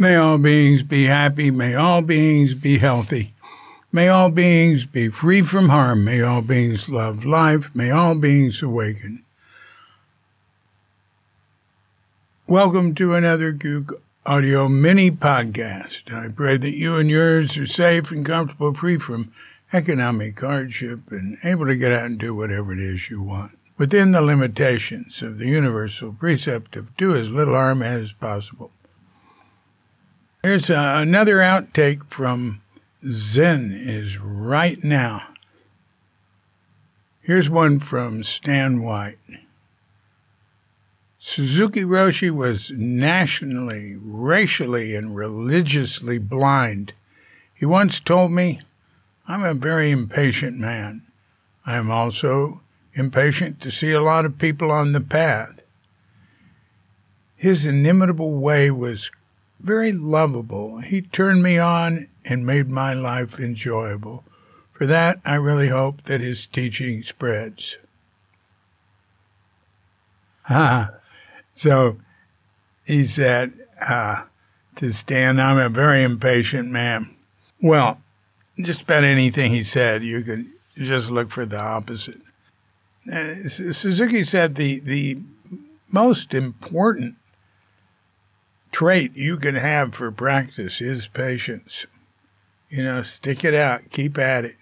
May all beings be happy. May all beings be healthy. May all beings be free from harm. May all beings love life. May all beings awaken. Welcome to another Cuke Audio mini podcast. I pray that you and yours are safe and comfortable, free from economic hardship, and able to get out and do whatever it is you want within the limitations of the universal precept of do as little harm as possible. Here's uh, another outtake from Zen is right now. Here's one from Stan White. Suzuki Roshi was nationally, racially, and religiously blind. He once told me, I'm a very impatient man. I am also impatient to see a lot of people on the path. His inimitable way was very lovable. He turned me on and made my life enjoyable. For that, I really hope that his teaching spreads. Ah, so he said uh, to Stan, I'm a very impatient man. Well, just about anything he said, you could just look for the opposite. Uh, Suzuki said the, the most important trait you can have for practice is patience. You know, stick it out, keep at it.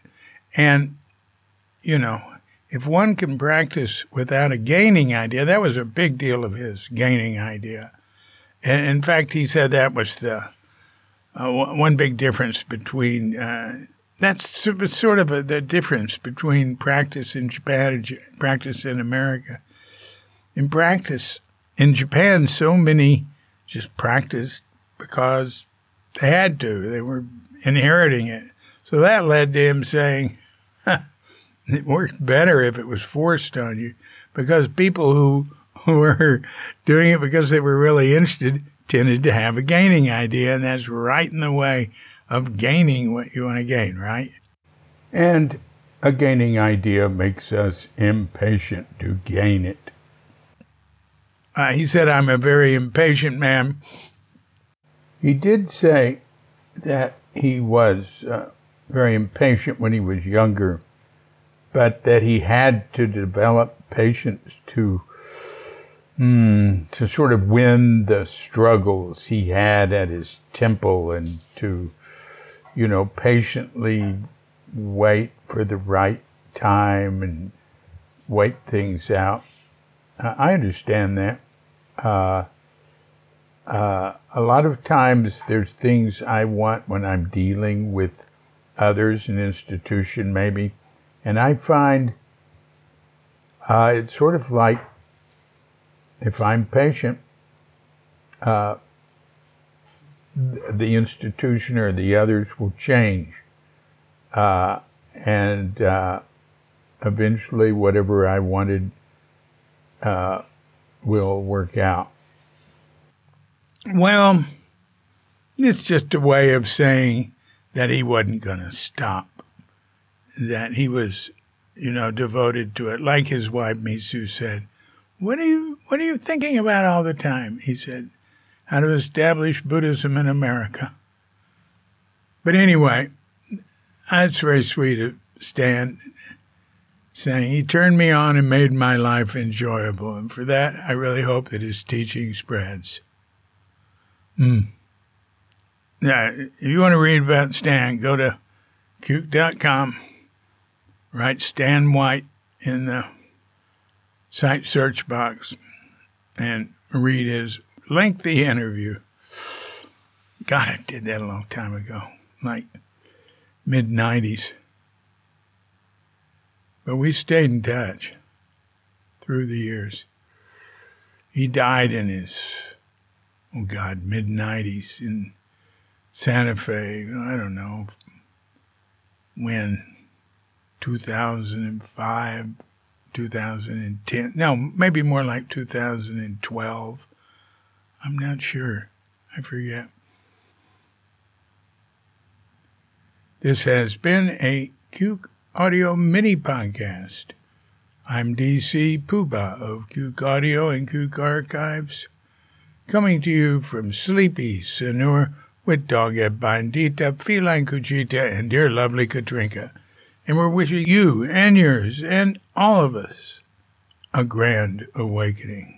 And, you know, if one can practice without a gaining idea, that was a big deal of his, gaining idea. And in fact, he said that was the uh, one big difference between, uh, that's sort of a, the difference between practice in Japan and practice in America. In practice, in Japan, so many just practiced because they had to. They were inheriting it. So that led to him saying, it worked better if it was forced on you because people who, were doing it because they were really interested tended to have a gaining idea, and that's right in the way of gaining what you want to gain, right? And a gaining idea makes us impatient to gain it. Uh, he said, I'm a very impatient man. He did say that he was uh, very impatient when he was younger, but that he had to develop patience to mm, to sort of win the struggles he had at his temple and to, you know, patiently wait for the right time and wait things out. I understand that. Uh, uh, a lot of times there's things I want when I'm dealing with others, an institution maybe, and I find uh, it's sort of like if I'm patient, uh, the institution or the others will change. Uh, and uh, eventually, whatever I wanted uh, will work out. Well, it's just a way of saying that he wasn't going to stop, that he was, you know, devoted to it. Like his wife Mitsu said, "What are you What are you thinking about all the time?" He said, "How to establish Buddhism in America." But anyway, that's very sweet of Stan saying he turned me on and made my life enjoyable. And for that, I really hope that his teaching spreads. Mm. Yeah, if you want to read about Stan, go to Cuke.com, write Stan White in the site search box, and read his lengthy interview. God, I did that a long time ago, like mid 90s. But we stayed in touch through the years. He died in his, oh God, mid 90s in Santa Fe. I don't know when, 2005, 2010. No, maybe more like 2012. I'm not sure. I forget. This has been a Cuke Audio Mini Podcast. I'm DC Puba of Cuke Audio and Cuke Archives. coming to you from sleepy Sanur with Doghead Bandita, Feline Cuchita, and dear lovely Katrinka. And we're wishing you and yours and all of us a grand awakening.